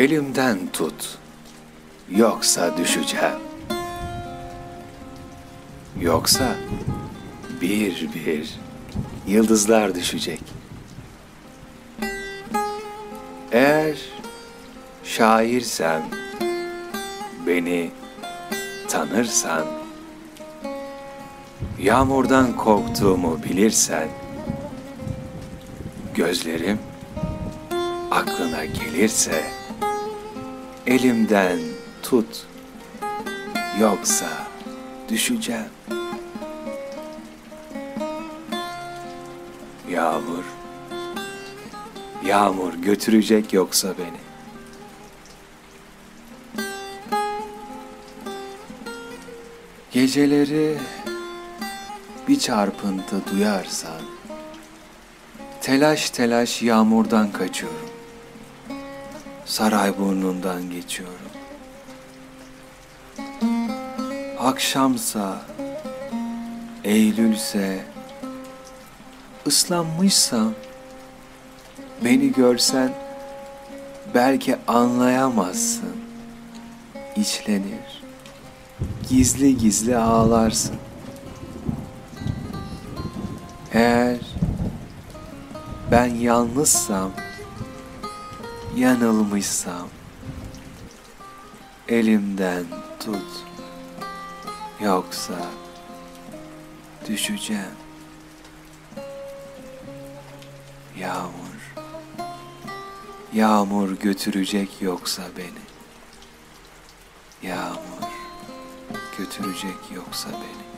Elimden tut, yoksa düşeceğim. Yoksa bir bir yıldızlar düşecek. Eğer şairsem, beni tanırsan, yağmurdan korktuğumu bilirsen, gözlerim aklına gelirse, elimden tut, yoksa düşeceğim. Yağmur, yağmur götürecek yoksa beni. Geceleri bir çarpıntı duyarsan, telaş telaş yağmurdan kaçıyorum. Saray burnundan geçiyorum. Akşamsa, Eylülse, ıslanmışsam, beni görsen belki anlayamazsın. İçlenir, gizli gizli ağlarsın. Eğer ben yalnızsam, yanılmışsam, elimden tut, yoksa düşeceğim. Yağmur, yağmur götürecek yoksa beni. Yağmur götürecek yoksa beni.